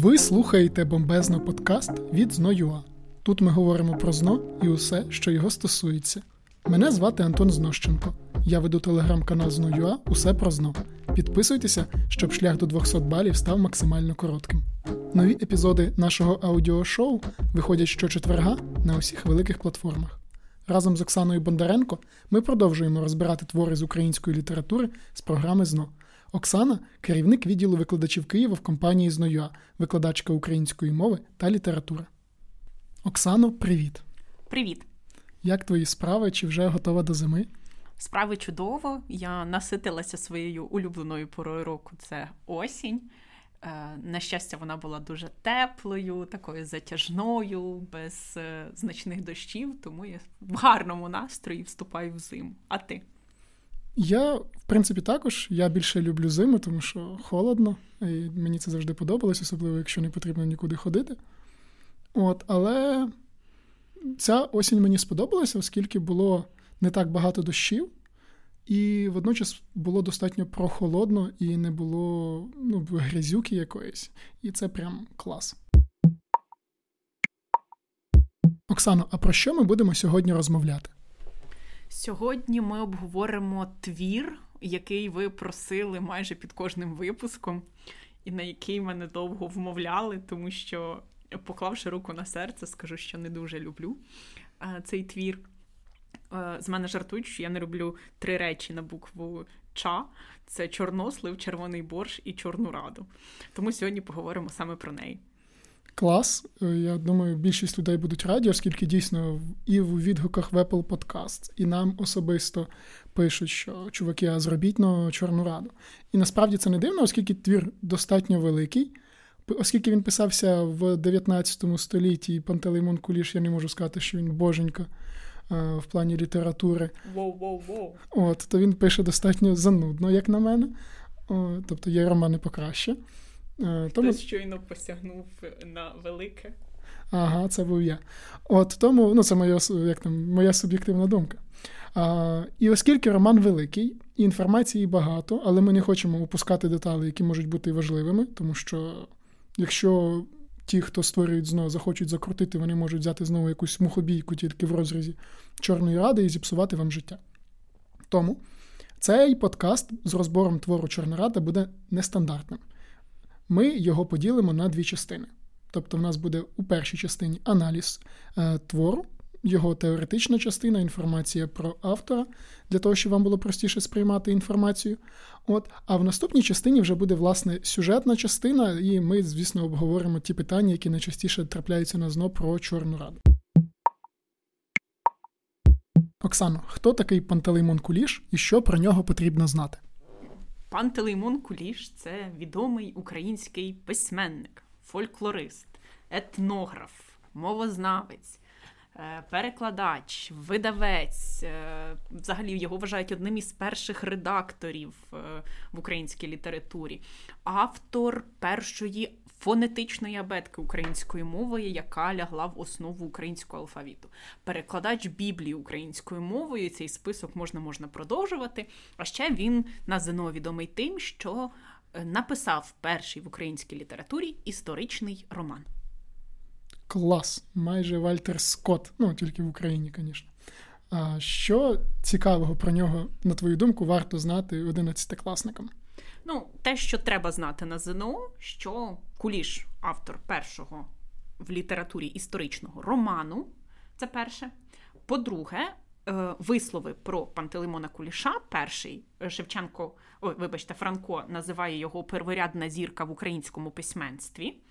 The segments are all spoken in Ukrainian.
Ви слухаєте бомбезно подкаст від Зно.ua. Тут ми говоримо про зно і усе, що його стосується. Мене звати Антон Знощенко. Я веду телеграм-канал Зно.ua Усе про зно. Підписуйтеся, щоб шлях до 200 балів став максимально коротким. Нові епізоди нашого аудіошоу виходять щочетверга на усіх великих платформах. Разом з Оксаною Бондаренко ми продовжуємо розбирати твори з української літератури з програми ЗНО. Оксана керівник відділу викладачів Києва в компанії «Зноюа», викладачка української мови та літератури. Оксано, привіт. Привіт. Як твої справи? Чи вже готова до зими? Справи чудово. Я наситилася своєю улюбленою порою року. Це осінь. Е, на щастя, вона була дуже теплою, такою затяжною, без е, значних дощів, тому я в гарному настрої вступаю в зиму. А ти? Я, в принципі, також. Я більше люблю зиму, тому що холодно, і мені це завжди подобалось, особливо якщо не потрібно нікуди ходити. От, Але ця осінь мені сподобалася, оскільки було не так багато дощів, і водночас було достатньо прохолодно і не було ну, грязюки якоїсь. І це прям клас. Оксано, а про що ми будемо сьогодні розмовляти? Сьогодні ми обговоримо твір, який ви просили майже під кожним випуском, і на який мене довго вмовляли, тому що, поклавши руку на серце, скажу, що не дуже люблю цей твір. З мене жартують, що я не люблю три речі на букву Ча: це чорнослив, червоний борщ і чорну раду. Тому сьогодні поговоримо саме про неї клас. Я думаю, більшість людей будуть раді, оскільки дійсно і в відгуках в Apple Podcast, і нам особисто пишуть, що чуваки, а зробіть на Чорну Раду. І насправді це не дивно, оскільки твір достатньо великий. Оскільки він писався в 19 столітті, і Пантелеймон Куліш, я не можу сказати, що він боженька е, в плані літератури. Воу-воу-воу. От, То він пише достатньо занудно, як на мене. О, тобто є романи покраще. Е, тому... Хтось щойно посягнув на велике. Ага, це був я. От тому ну, це моя як там, моя суб'єктивна думка. А, І оскільки роман великий, і інформації багато, але ми не хочемо опускати деталі, які можуть бути важливими, тому що якщо ті, хто створюють знову, захочуть закрутити, вони можуть взяти знову якусь мухобійку тільки в розрізі Чорної ради і зіпсувати вам життя. Тому цей подкаст з розбором твору Чорна Рада буде нестандартним ми його поділимо на дві частини. Тобто, в нас буде у першій частині аналіз е, твору, його теоретична частина, інформація про автора, для того, щоб вам було простіше сприймати інформацію. От, А в наступній частині вже буде власне сюжетна частина, і ми, звісно, обговоримо ті питання, які найчастіше трапляються на зно про Чорну Раду. Оксано, хто такий Пантелеймон Куліш і що про нього потрібно знати? Пан Телеймон Куліш це відомий український письменник, фольклорист, етнограф, мовознавець, е, перекладач, видавець. Е, взагалі його вважають одним із перших редакторів е, в українській літературі, автор першої фонетичної абетки української мови, яка лягла в основу українського алфавіту. Перекладач Біблії українською мовою. Цей список можна можна продовжувати. А ще він на ЗНО відомий тим, що е, написав перший в українській літературі історичний роман. Клас, майже Вальтер Скотт. Ну, тільки в Україні, звісно. А що цікавого про нього, на твою думку, варто знати одинадцятикласникам? Ну, те, що треба знати на ЗНО, що Куліш, автор першого в літературі історичного роману, це перше. По-друге, е, вислови про Пантелеймона Куліша, перший е, Шевченко, ой, вибачте, Франко називає його перворядна зірка в українському письменстві.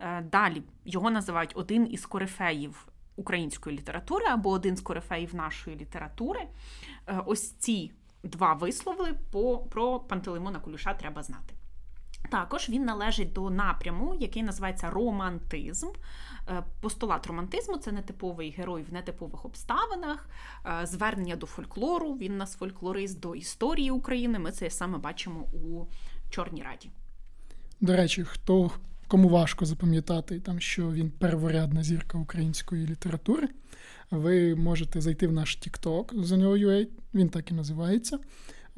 Е, далі його називають один із корифеїв української літератури або один з корифеїв нашої літератури. Ось ці два вислови про Пантелеймона Куліша треба знати. Також він належить до напряму, який називається романтизм. Е, постулат романтизму це нетиповий герой в нетипових обставинах, е, звернення до фольклору. Він нас фольклорист до історії України. Ми це саме бачимо у Чорній Раді. До речі, хто кому важко запам'ятати, там, що він перворядна зірка української літератури, ви можете зайти в наш TikTok за нього він так і називається.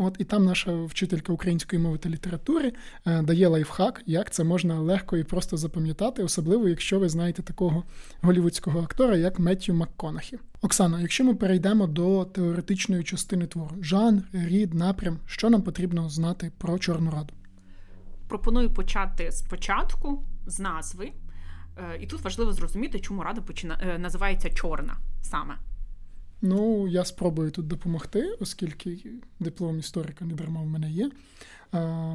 От і там наша вчителька української мови та літератури е, дає лайфхак, як це можна легко і просто запам'ятати, особливо якщо ви знаєте такого голівудського актора, як Меттью МакКонахі. Оксана, якщо ми перейдемо до теоретичної частини твору, жанр, рід, напрям, що нам потрібно знати про Чорну Раду? Пропоную почати спочатку з назви. Е, і тут важливо зрозуміти, чому рада почина... Е, називається чорна саме. Ну, я спробую тут допомогти, оскільки диплом історика не дарма в мене є.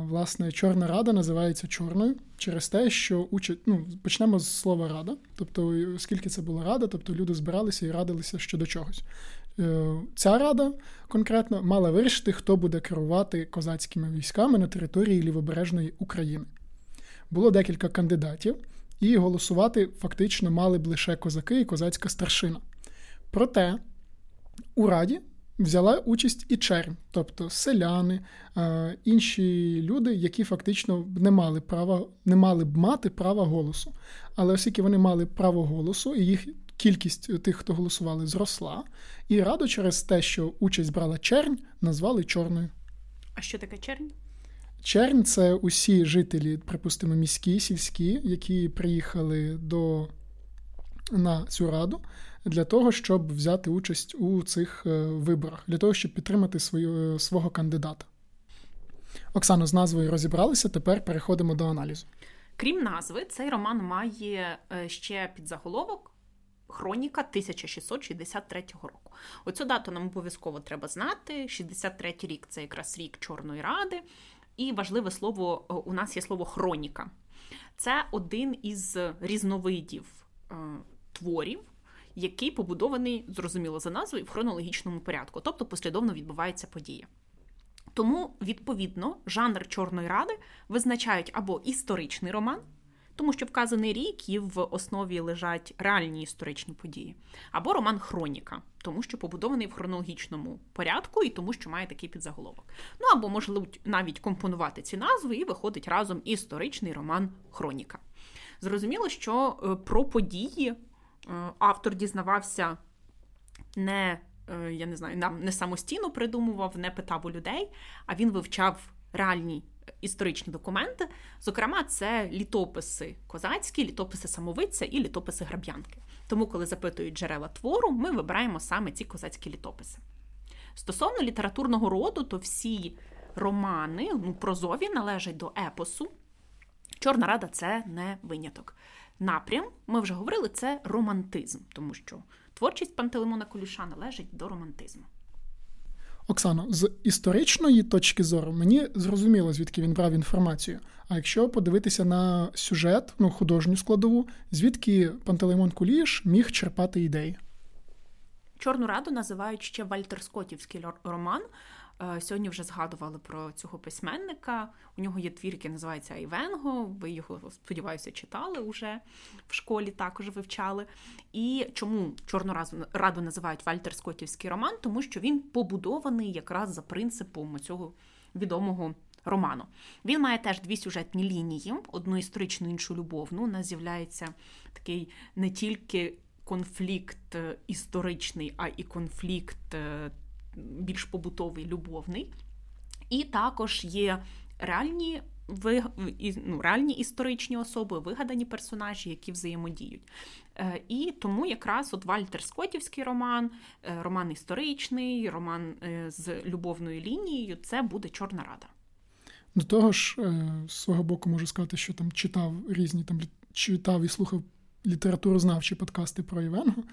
Власне, Чорна Рада називається чорною через те, що учать. Ну, почнемо з слова рада. Тобто, оскільки це була рада, тобто люди збиралися і радилися щодо чогось. Е, ця рада конкретно мала вирішити, хто буде керувати козацькими військами на території лівобережної України. Було декілька кандидатів, і голосувати фактично мали б лише козаки і козацька старшина. Проте у раді взяла участь і чернь, тобто селяни, інші люди, які фактично не мали права, не мали б мати права голосу. Але оскільки вони мали право голосу, і їх кількість тих, хто голосували, зросла, і раду через те, що участь брала чернь, назвали чорною. А що таке чернь? Чернь це усі жителі, припустимо, міські, сільські, які приїхали до на цю раду для того, щоб взяти участь у цих е, виборах, для того, щоб підтримати свою, свого кандидата. Оксано, з назвою розібралися. Тепер переходимо до аналізу. Крім назви, цей роман має е, ще підзаголовок. Хроніка 1663 року. Оцю дату нам обов'язково треба знати. 63 рік це якраз рік Чорної Ради. І важливе слово е, у нас є слово хроніка. Це один із різновидів е, творів, який побудований, зрозуміло, за назвою в хронологічному порядку, тобто послідовно відбувається подія. Тому, відповідно, жанр Чорної ради визначають або історичний роман, тому що вказаний рік і в основі лежать реальні історичні події, або роман Хроніка, тому що побудований в хронологічному порядку і тому, що має такий підзаголовок. Ну або можливо навіть компонувати ці назви, і виходить разом історичний роман Хроніка. Зрозуміло, що е, про події автор дізнавався не. Е, я не знаю, нам не самостійно придумував, не питав у людей, а він вивчав реальні історичні документи. Зокрема, це літописи козацькі, літописи самовиця і літописи граб'янки. Тому, коли запитують джерела твору, ми вибираємо саме ці козацькі літописи. Стосовно літературного роду, то всі романи, ну, прозові належать до епосу. Чорна рада це не виняток. Напрям, ми вже говорили, це романтизм, тому що творчість Пантелеймона Куліша належить до романтизму. Оксано, з історичної точки зору мені зрозуміло, звідки він брав інформацію. А якщо подивитися на сюжет, ну художню складову, звідки Пантелеймон Куліш міг черпати ідеї? Чорну раду називають ще Вальтер Скотівський роман. Е, сьогодні вже згадували про цього письменника. У нього є твір, який називається Айвенго. Ви його, сподіваюся, читали уже в школі, також вивчали. І чому Чорну раду називають Вальтер Скотівський роман? Тому що він побудований якраз за принципом цього відомого. Роману. Він має теж дві сюжетні лінії: одну історичну, іншу любовну. У нас з'являється такий не тільки конфлікт е, історичний, а і конфлікт е, більш побутовий, любовний. І також є реальні ну, реальні історичні особи, вигадані персонажі, які взаємодіють. Е, і тому якраз от Вальтер Скотівський роман, е, роман історичний, роман е, з любовною лінією це буде Чорна Рада. До того ж, з свого боку можу сказати, що там читав різні там читав і слухав літературознавчі подкасти про Івенго.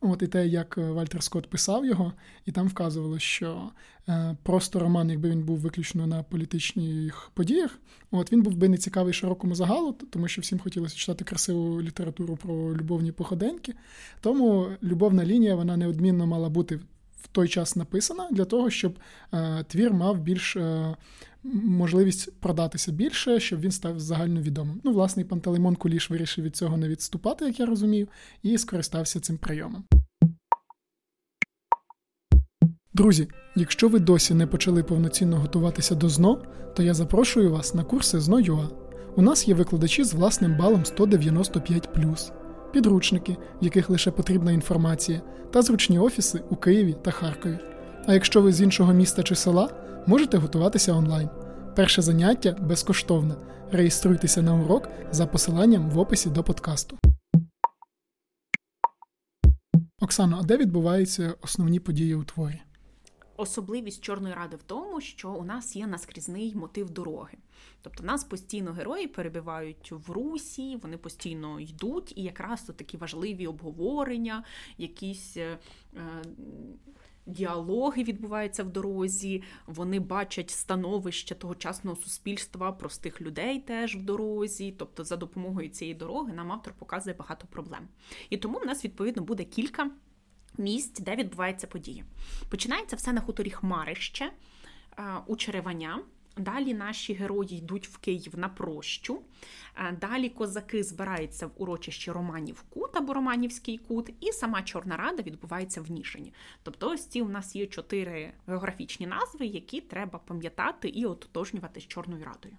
От і те, як е, Вальтер Скотт писав його, і там вказувало, що е, просто роман, якби він був виключно на політичних подіях, от він був би не цікавий широкому загалу, тому що всім хотілося читати красиву літературу про любовні походеньки. Тому любовна лінія вона неодмінно мала бути в той час написана для того, щоб е, твір мав більш можливість продатися більше, щоб він став загальновідомим. Ну, власне, і Пантелеймон Куліш вирішив від цього не відступати, як я розумію, і скористався цим прийомом. Друзі, якщо ви досі не почали повноцінно готуватися до ЗНО, то я запрошую вас на курси ЗНО.ЮА. У нас є викладачі з власним балом 195, підручники, в яких лише потрібна інформація, та зручні офіси у Києві та Харкові. А якщо ви з іншого міста чи села, Можете готуватися онлайн. Перше заняття безкоштовне. Реєструйтеся на урок за посиланням в описі до подкасту. Оксано, а де відбуваються основні події у творі? Особливість Чорної ради в тому, що у нас є наскрізний мотив дороги. Тобто нас постійно герої перебувають в русі, вони постійно йдуть, і якраз то такі важливі обговорення, якісь. Е, Діалоги відбуваються в дорозі, вони бачать становище тогочасного суспільства, простих людей теж в дорозі. Тобто, за допомогою цієї дороги нам автор показує багато проблем. І тому в нас відповідно буде кілька місць, де відбуваються події. Починається все на хуторі Хмарище е, у Череваня. Далі наші герої йдуть в Київ на прощу. Е, далі козаки збираються в урочищі Романів Кут або Романівський кут, і сама Чорна Рада відбувається в Ніжині. Тобто, ось ці у нас є чотири географічні назви, які треба пам'ятати і ототожнювати з Чорною Радою.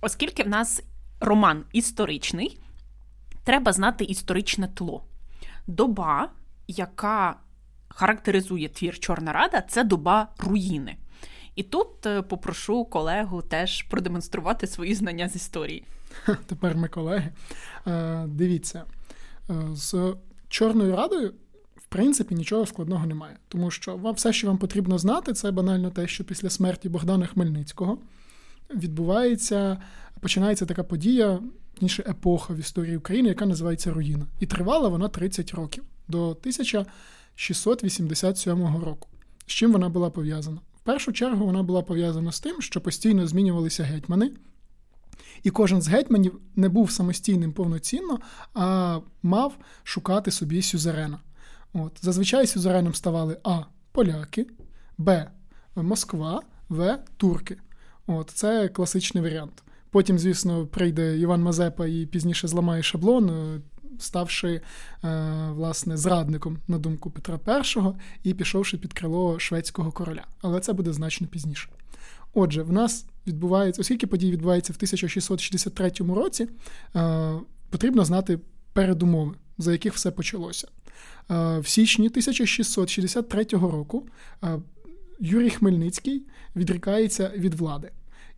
Оскільки в нас роман історичний, треба знати історичне тло доба, яка характеризує твір Чорна Рада, це доба руїни. І тут е, попрошу колегу теж продемонструвати свої знання з історії. Тепер ми колеги. Е, дивіться, е, з Чорною Радою. В принципі, нічого складного немає, тому що вам все, що вам потрібно знати, це банально те, що після смерті Богдана Хмельницького відбувається, починається така подія, точніше епоха в історії України, яка називається Руїна. І тривала вона 30 років до 1687 року. З чим вона була пов'язана? Першу чергу вона була пов'язана з тим, що постійно змінювалися гетьмани. І кожен з гетьманів не був самостійним повноцінно, а мав шукати собі сюзерена. От. Зазвичай сюзереном ставали А. Поляки, Б. Москва, В. Турки. От. Це класичний варіант. Потім, звісно, прийде Іван Мазепа і пізніше зламає шаблон, ставши е, власне зрадником на думку Петра І і пішовши під крило шведського короля. Але це буде значно пізніше. Отже, в нас відбувається, оскільки події відбуваються в 1663 році, е, потрібно знати передумови, за яких все почалося. В січні 1663 року Юрій Хмельницький відрікається від влади.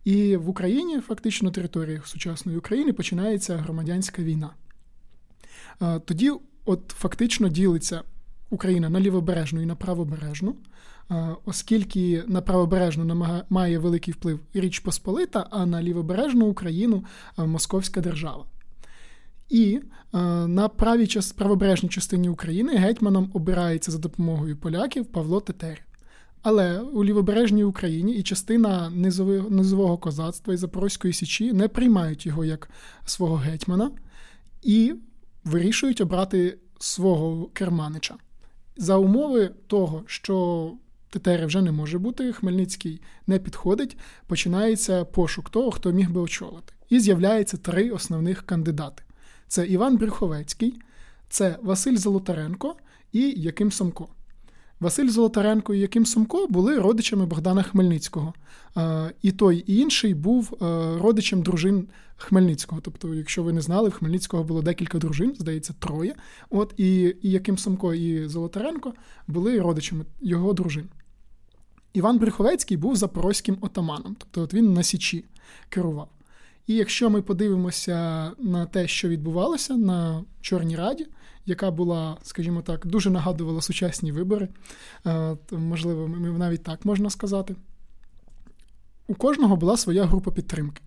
І в Україні, фактично, територіях сучасної України починається громадянська війна. Тоді, от фактично, ділиться Україна на лівобережну і на правобережну, оскільки на правобережну має великий вплив Річ Посполита, а на лівобережну Україну Московська держава. І на правій правобережній частині України гетьманом обирається за допомогою поляків Павло Тетер. Але у лівобережній Україні і частина низового, козацтва і Запорозької Січі не приймають його як свого гетьмана і вирішують обрати свого керманича. За умови того, що Тетери вже не може бути, Хмельницький не підходить, починається пошук того, хто міг би очолити. І з'являється три основних кандидати: це Іван Брюховецький, це Василь Золотаренко і Яким Самко. Василь Золотаренко і Яким Сумко були родичами Богдана Хмельницького. І той і інший був е, родичем дружин Хмельницького. Тобто, якщо ви не знали, в Хмельницького було декілька дружин, здається, троє. От І і Яким Сумко і Золотаренко були родичами його дружин. Іван Брюховецький був запорозьким отаманом, тобто от він на Січі керував. І якщо ми подивимося на те, що відбувалося на Чорній Раді, яка була, скажімо так, дуже нагадувала сучасні вибори, е, можливо, навіть так можна сказати. У кожного була своя група підтримки.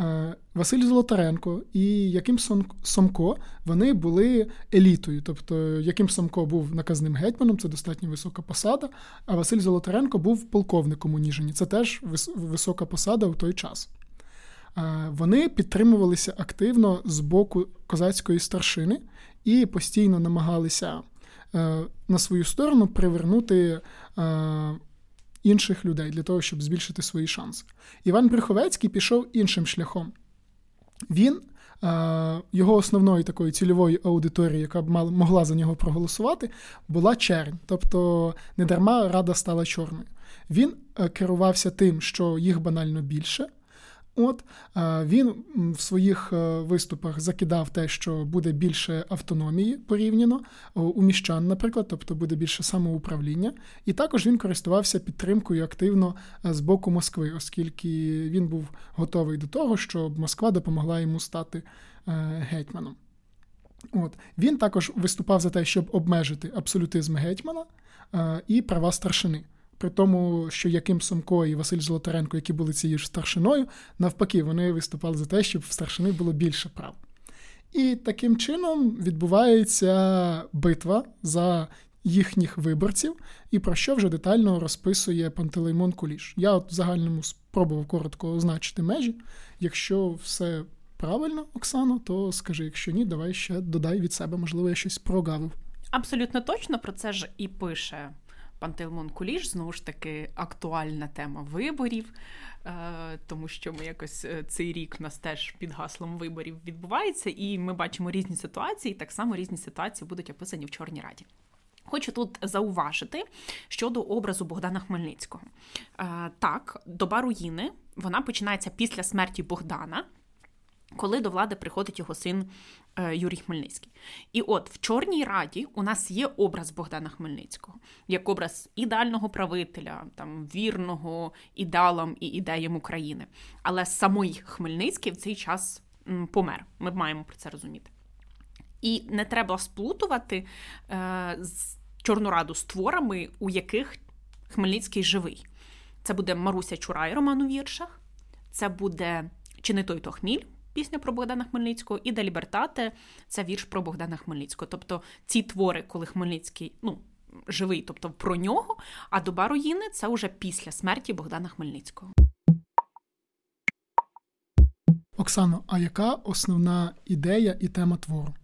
Е, Василь Золотаренко і Яким Сомко вони були елітою. Тобто, Яким Сомко був наказним гетьманом, це достатньо висока посада, а Василь Золотаренко був полковником у Ніжині. Це теж висока посада в той час. Е, вони підтримувалися активно з боку козацької старшини і постійно намагалися е, на свою сторону привернути е, інших людей для того, щоб збільшити свої шанси. Іван Брюховецький пішов іншим шляхом. Він. Його основною такою цільовою аудиторією, яка б могла за нього проголосувати, була чернь. Тобто недарма рада стала чорною. Він керувався тим, що їх банально більше, От він в своїх е, виступах закидав те, що буде більше автономії порівняно у міщан, наприклад, тобто буде більше самоуправління. І також він користувався підтримкою активно е, з боку Москви, оскільки він був готовий до того, щоб Москва допомогла йому стати е, гетьманом. От Він також виступав за те, щоб обмежити абсолютизм гетьмана і права старшини при тому, що Яким Сумко і Василь Золотаренко, які були цією ж старшиною, навпаки, вони виступали за те, щоб в старшини було більше прав. І таким чином відбувається битва за їхніх виборців, і про що вже детально розписує Пантелеймон Куліш. Я от в загальному спробував коротко означити межі. Якщо все правильно, Оксано, то скажи, якщо ні, давай ще додай від себе, можливо, я щось прогавив. Абсолютно точно про це ж і пише Пантелеймон Куліш, знову ж таки, актуальна тема виборів, е, тому що ми якось е, цей рік у нас теж під гаслом виборів відбувається, і ми бачимо різні ситуації, і так само різні ситуації будуть описані в Чорній Раді. Хочу тут зауважити щодо образу Богдана Хмельницького. Е, так, доба руїни вона починається після смерті Богдана коли до влади приходить його син е, Юрій Хмельницький. І от в Чорній Раді у нас є образ Богдана Хмельницького, як образ ідеального правителя, там вірного ідеалам і ідеям України. Але самий Хмельницький в цей час помер. Ми маємо про це розуміти. І не треба сплутувати е, Чорну Раду з творами, у яких Хмельницький живий. Це буде Маруся Чурай, роман у віршах, це буде Чи не той то хміль пісня про Богдана Хмельницького, і «Де Лібертате це вірш про Богдана Хмельницького. Тобто ці твори, коли Хмельницький, ну. Живий, тобто про нього, а доба руїни це вже після смерті Богдана Хмельницького. Оксано, а яка основна ідея і тема твору?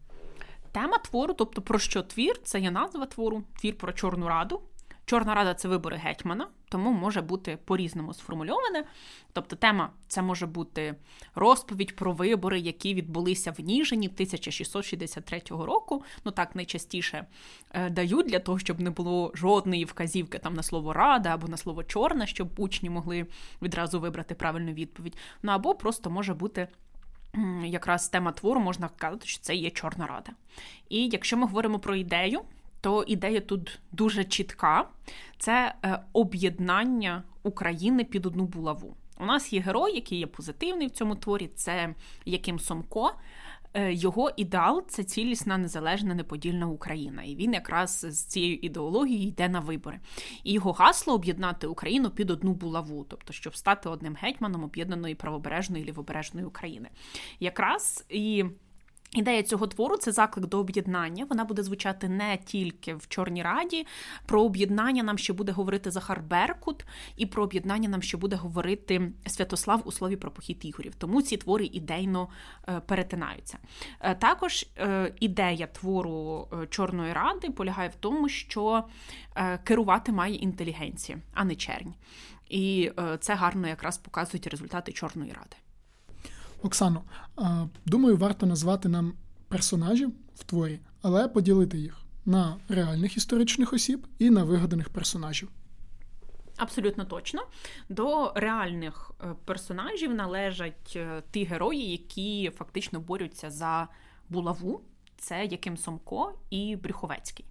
Тема твору, тобто про що твір, це є назва твору, твір про Чорну Раду. Чорна рада це вибори гетьмана, тому може бути по-різному сформульоване. Тобто, тема це може бути розповідь про вибори, які відбулися в Ніжині 1663 року. Ну так найчастіше е, дають для того, щоб не було жодної вказівки там на слово рада або на слово чорна, щоб учні могли відразу вибрати правильну відповідь. Ну або просто може бути. Якраз тема твору можна сказати, що це є Чорна Рада. І якщо ми говоримо про ідею, то ідея тут дуже чітка: це е, об'єднання України під одну булаву. У нас є герой, який є позитивний в цьому творі, це Яким Сомко. Е, його ідеал це цілісна, незалежна, неподільна Україна. І він якраз з цією ідеологією йде на вибори. І його гасло об'єднати Україну під одну булаву, тобто, щоб стати одним гетьманом об'єднаної правобережної і лівобережної України. Якраз і. Ідея цього твору це заклик до об'єднання. Вона буде звучати не тільки в Чорній Раді. Про об'єднання нам ще буде говорити Захар Беркут, і про об'єднання нам ще буде говорити Святослав у слові про похід ігорів. Тому ці твори ідейно е, перетинаються. Е, також е, ідея твору Чорної Ради полягає в тому, що керувати має інтелігенція, а не чернь. І це гарно якраз показують результати Чорної Ради. Оксано, думаю, варто назвати нам персонажів в творі, але поділити їх на реальних історичних осіб і на вигаданих персонажів. Абсолютно точно. До реальних е, персонажів належать е, ті герої, які фактично борються за булаву. Це Яким Сомко і Брюховецький.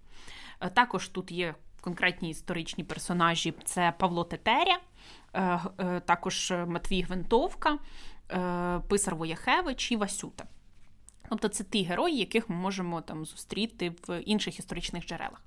Е, також тут є конкретні історичні персонажі: це Павло Тетеря, також Матвій Гвинтовка, Писар Вояхевич і Васюта. Тобто це ті герої, яких ми можемо там зустріти в інших історичних джерелах.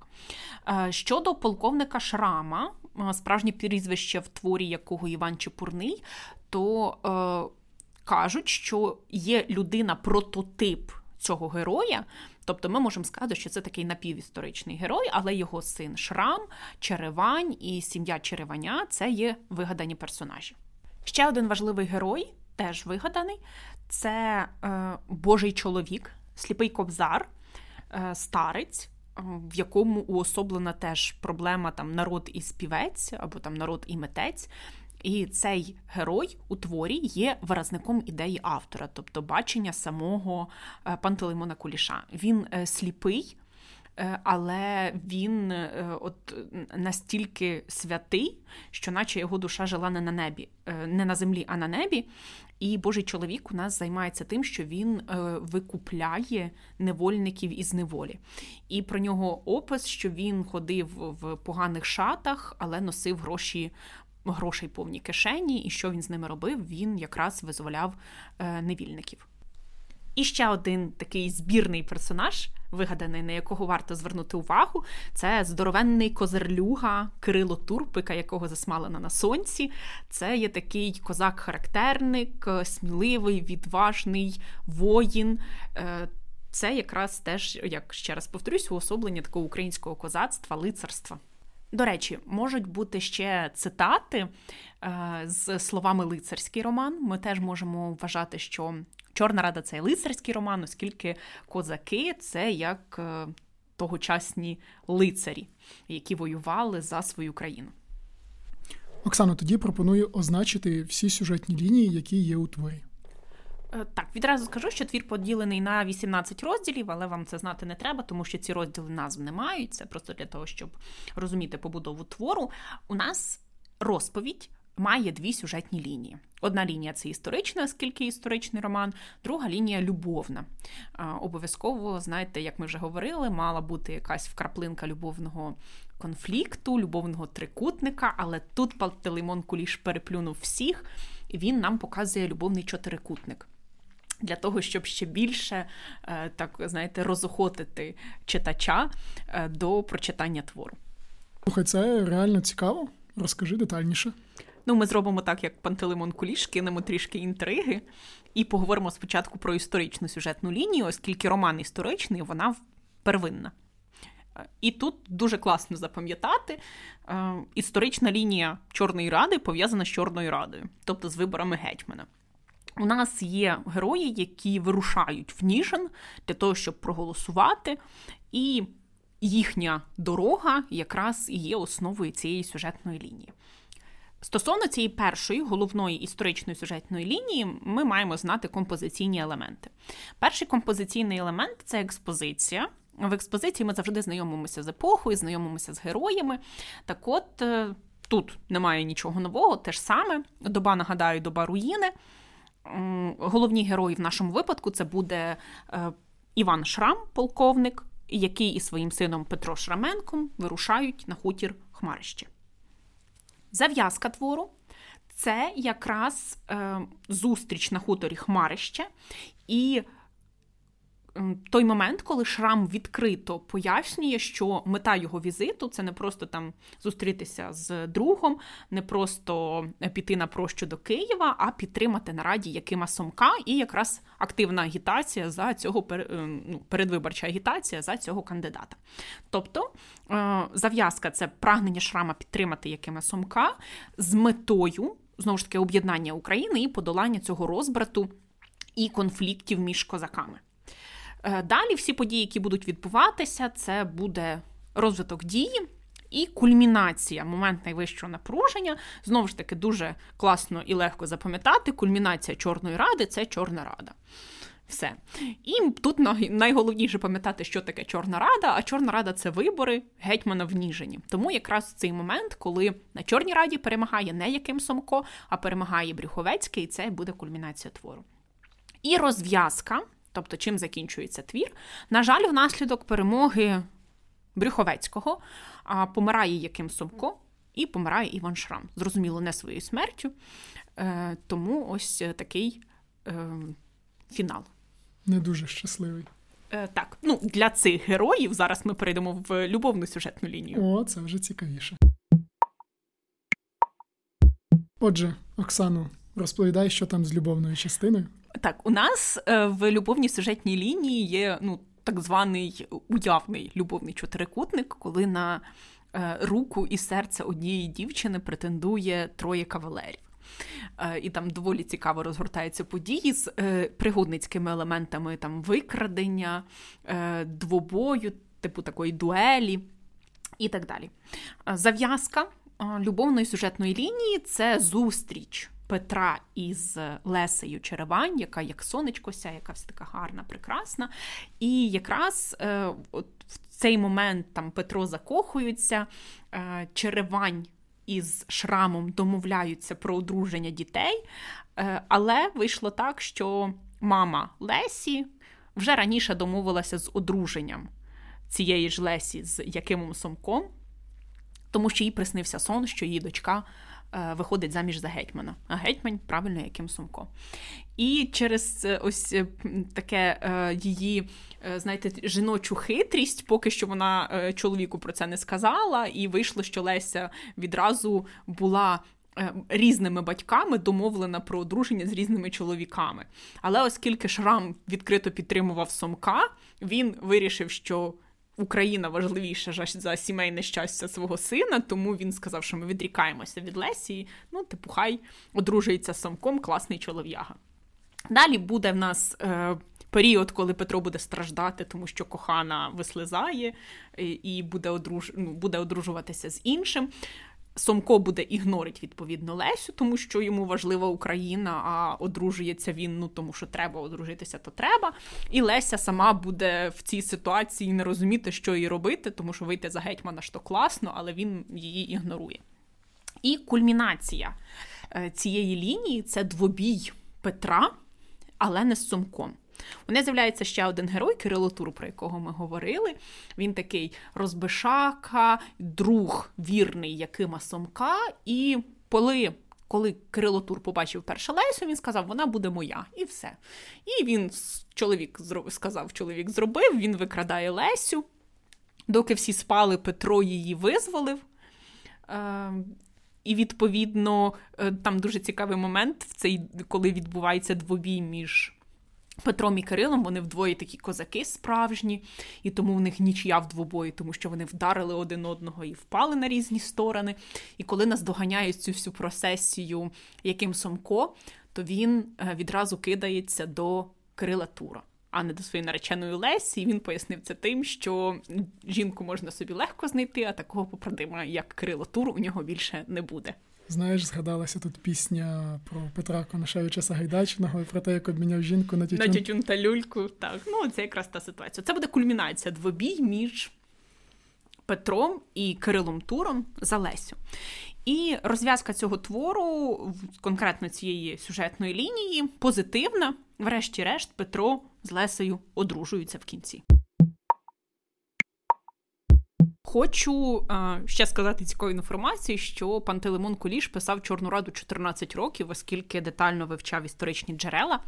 Е, щодо полковника Шрама, е, справжнє прізвище в творі якого Іван Чепурний, то е, кажуть, що є людина-прототип цього героя. Тобто ми можемо сказати, що це такий напівісторичний герой, але його син Шрам, Черевань і сім'я Череваня це є вигадані персонажі. Ще один важливий герой теж вигаданий. Це е, Божий чоловік, сліпий кобзар, е, старець, е, в якому уособлена теж проблема там народ і співець, або там народ і митець. І цей герой у творі є виразником ідеї автора, тобто бачення самого е, Пантелеймона Куліша. Він е, сліпий. Е, але він е, от настільки святий, що наче його душа жила не на небі, е, не на землі, а на небі. І Божий чоловік у нас займається тим, що він викупляє невольників із неволі. І про нього опис, що він ходив в поганих шатах, але носив гроші. Грошей повні кишені, і що він з ними робив? Він якраз визволяв невільників. І ще один такий збірний персонаж, вигаданий, на якого варто звернути увагу, це здоровенний козерлюга Кирило Турпика, якого засмалено на сонці. Це є такий козак-характерник, сміливий, відважний воїн. Е, це якраз теж, як ще раз повторюсь, уособлення такого українського козацтва, лицарства. До речі, можуть бути ще цитати е, з словами лицарський роман. Ми теж можемо вважати, що Чорна рада це лицарський роман, оскільки козаки це як е, тогочасні лицарі, які воювали за свою країну. Оксано, тоді пропоную означити всі сюжетні лінії, які є у творі. Е, так, відразу скажу, що твір поділений на 18 розділів, але вам це знати не треба, тому що ці розділи назв не мають. Це просто для того, щоб розуміти побудову твору. У нас розповідь має дві сюжетні лінії. Одна лінія це історична, оскільки історичний роман, друга лінія любовна. Обов'язково, знаєте, як ми вже говорили, мала бути якась вкраплинка любовного конфлікту, любовного трикутника, але тут Палтелеймон Куліш переплюнув всіх, і він нам показує любовний чотирикутник. Для того, щоб ще більше е, так знаєте, розохотити читача е, до прочитання твору. Слухай, це реально цікаво. Розкажи детальніше. Ну, ми зробимо так, як Пантелеймон Куліш, кинемо трішки інтриги і поговоримо спочатку про історичну сюжетну лінію, оскільки роман історичний, вона первинна. І тут дуже класно запам'ятати, е, історична лінія Чорної Ради пов'язана з Чорною Радою, тобто з виборами гетьмана. У нас є герої, які вирушають в Ніжин для того, щоб проголосувати, і їхня дорога якраз і є основою цієї сюжетної лінії. Стосовно цієї першої головної історичної сюжетної лінії, ми маємо знати композиційні елементи. Перший композиційний елемент це експозиція. В експозиції ми завжди знайомимося з епохою, знайомимося з героями. Так от е, тут немає нічого нового, те ж саме. Доба, нагадаю, доба руїни. Головні герої в нашому випадку це буде е, Іван Шрам, полковник, який із своїм сином Петро Шраменком вирушають на хутір Хмарище. Зав'язка твору. Це якраз е, зустріч на хуторі Хмарище. І той момент, коли Шрам відкрито пояснює, що мета його візиту це не просто там зустрітися з другом, не просто піти на прощу до Києва, а підтримати на раді Якима Сомка і якраз активна агітація за цього е, ну, передвиборча агітація за цього кандидата. Тобто е, зав'язка це прагнення Шрама підтримати Якима Сомка з метою знову ж таки об'єднання України і подолання цього розбрату і конфліктів між козаками. Е, далі всі події, які будуть відбуватися, це буде розвиток дії. І кульмінація, момент найвищого напруження, знову ж таки, дуже класно і легко запам'ятати. Кульмінація Чорної ради це Чорна Рада. Все. І тут найголовніше пам'ятати, що таке Чорна Рада, а Чорна Рада це вибори гетьмана в Ніжині. Тому якраз цей момент, коли на Чорній Раді перемагає не яким Сомко, а перемагає Брюховецький, і це буде кульмінація твору. І розв'язка. Тобто, чим закінчується твір. На жаль, внаслідок перемоги Брюховецького помирає Яким Сумко і помирає Іван Шрам. Зрозуміло, не своєю смертю. Е, тому ось такий е, фінал. Не дуже щасливий. Е, так, ну для цих героїв зараз ми перейдемо в любовну сюжетну лінію. О, це вже цікавіше. Отже, Оксану, розповідай, що там з любовною частиною. Так, у нас е, в любовній сюжетній лінії є ну, так званий уявний любовний чотирикутник, коли на е, руку і серце однієї дівчини претендує троє кавалерів. Е, і там доволі цікаво розгортаються події з пригодницькими елементами там викрадення, двобою, типу такої дуелі і так далі. Зав'язка любовної сюжетної лінії це зустріч Петра із Лесею Черевань, яка як сонечко ся, яка вся така гарна, прекрасна. І якраз е, от в цей момент там Петро закохується, е, Черевань із Шрамом домовляються про одруження дітей. Е, але вийшло так, що мама Лесі вже раніше домовилася з одруженням цієї ж Лесі з Якимом Сомком, тому що їй приснився сон, що її дочка виходить заміж за гетьмана, а гетьмань правильно Яким Сомко. І через е, ось е, таке її, знаєте, жіночу хитрість, поки що вона чоловіку про це не сказала, і вийшло, що Леся відразу була. Різними батьками домовлена про одруження з різними чоловіками. Але оскільки Шрам відкрито підтримував Сомка, він вирішив, що Україна важливіша за сімейне щастя свого сина, тому він сказав, що ми відрікаємося від Лесі. Ну, типу, хай одружується самком, класний чолов'яга. Далі буде в нас е, період, коли Петро буде страждати, тому що кохана вислизає і буде одруж... ну, буде одружуватися з іншим. Сомко буде ігнорить відповідно Лесю, тому що йому важлива Україна, а одружується він, ну тому що треба одружитися, то треба. І Леся сама буде в цій ситуації не розуміти, що їй робити, тому що вийти за гетьмана ж то класно, але він її ігнорує. І кульмінація е, цієї лінії це двобій Петра, але не з Сомком. У неї з'являється ще один герой Кирило Тур, про якого ми говорили. Він такий розбишака, друг вірний Якима Сомка. І коли коли Кирило Тур побачив перше Лесю, він сказав, вона буде моя, і все. І він чоловік сказав, чоловік зробив, він викрадає Лесю. Доки всі спали, Петро її визволив. Е, і, відповідно, е, там дуже цікавий момент, в цей, коли відбувається двобій між Петром і Кирилом вони вдвоє такі козаки справжні, і тому в них нічия в двобої, тому що вони вдарили один одного і впали на різні сторони. І коли нас доганяють цю всю процесію яким Сомко, то він е, відразу кидається до Кирила Тура, а не до своєї нареченої Лесі. І він пояснив це тим, що жінку можна собі легко знайти, а такого поправдима, як Кирило Тур, у нього більше не буде. Знаєш, згадалася тут пісня про Петра Конашевича Сагайдачного і про те, як обміняв жінку на тютюн. На тютюн та люльку. Так, ну це якраз та ситуація. Це буде кульмінація двобій між Петром і Кирилом Туром за Лесю. І розв'язка цього твору, конкретно цієї сюжетної лінії, позитивна. Врешті-решт, Петро з Лесею одружуються в кінці. Хочу а, ще сказати цікаву інформацію, що Пантелеймон Куліш писав Чорну раду 14 років, оскільки детально вивчав історичні джерела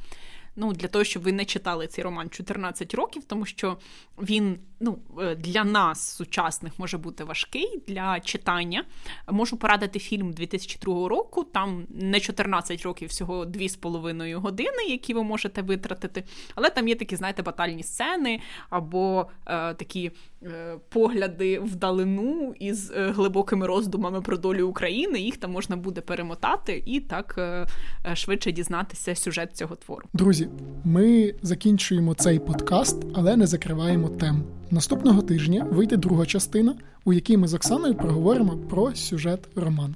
ну, для того, щоб ви не читали цей роман 14 років, тому що він ну, е, для нас, сучасних, може бути важкий для читання. Можу порадити фільм 2002 року. Там не 14 років, всього 2,5 години, які ви можете витратити. Але там є такі, знаєте, батальні сцени або е, такі е, погляди вдалину із е, глибокими роздумами про долю України. Їх там можна буде перемотати і так е, е швидше дізнатися сюжет цього твору. Друзі. Друзі, ми закінчуємо цей подкаст, але не закриваємо тему. Наступного тижня вийде друга частина, у якій ми з Оксаною проговоримо про сюжет роману.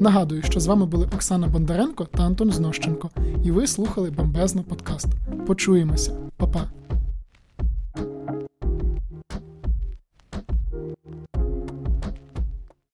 Нагадую, що з вами були Оксана Бондаренко та Антон Знощенко, і ви слухали бомбезно подкаст. Почуємося, Па-па!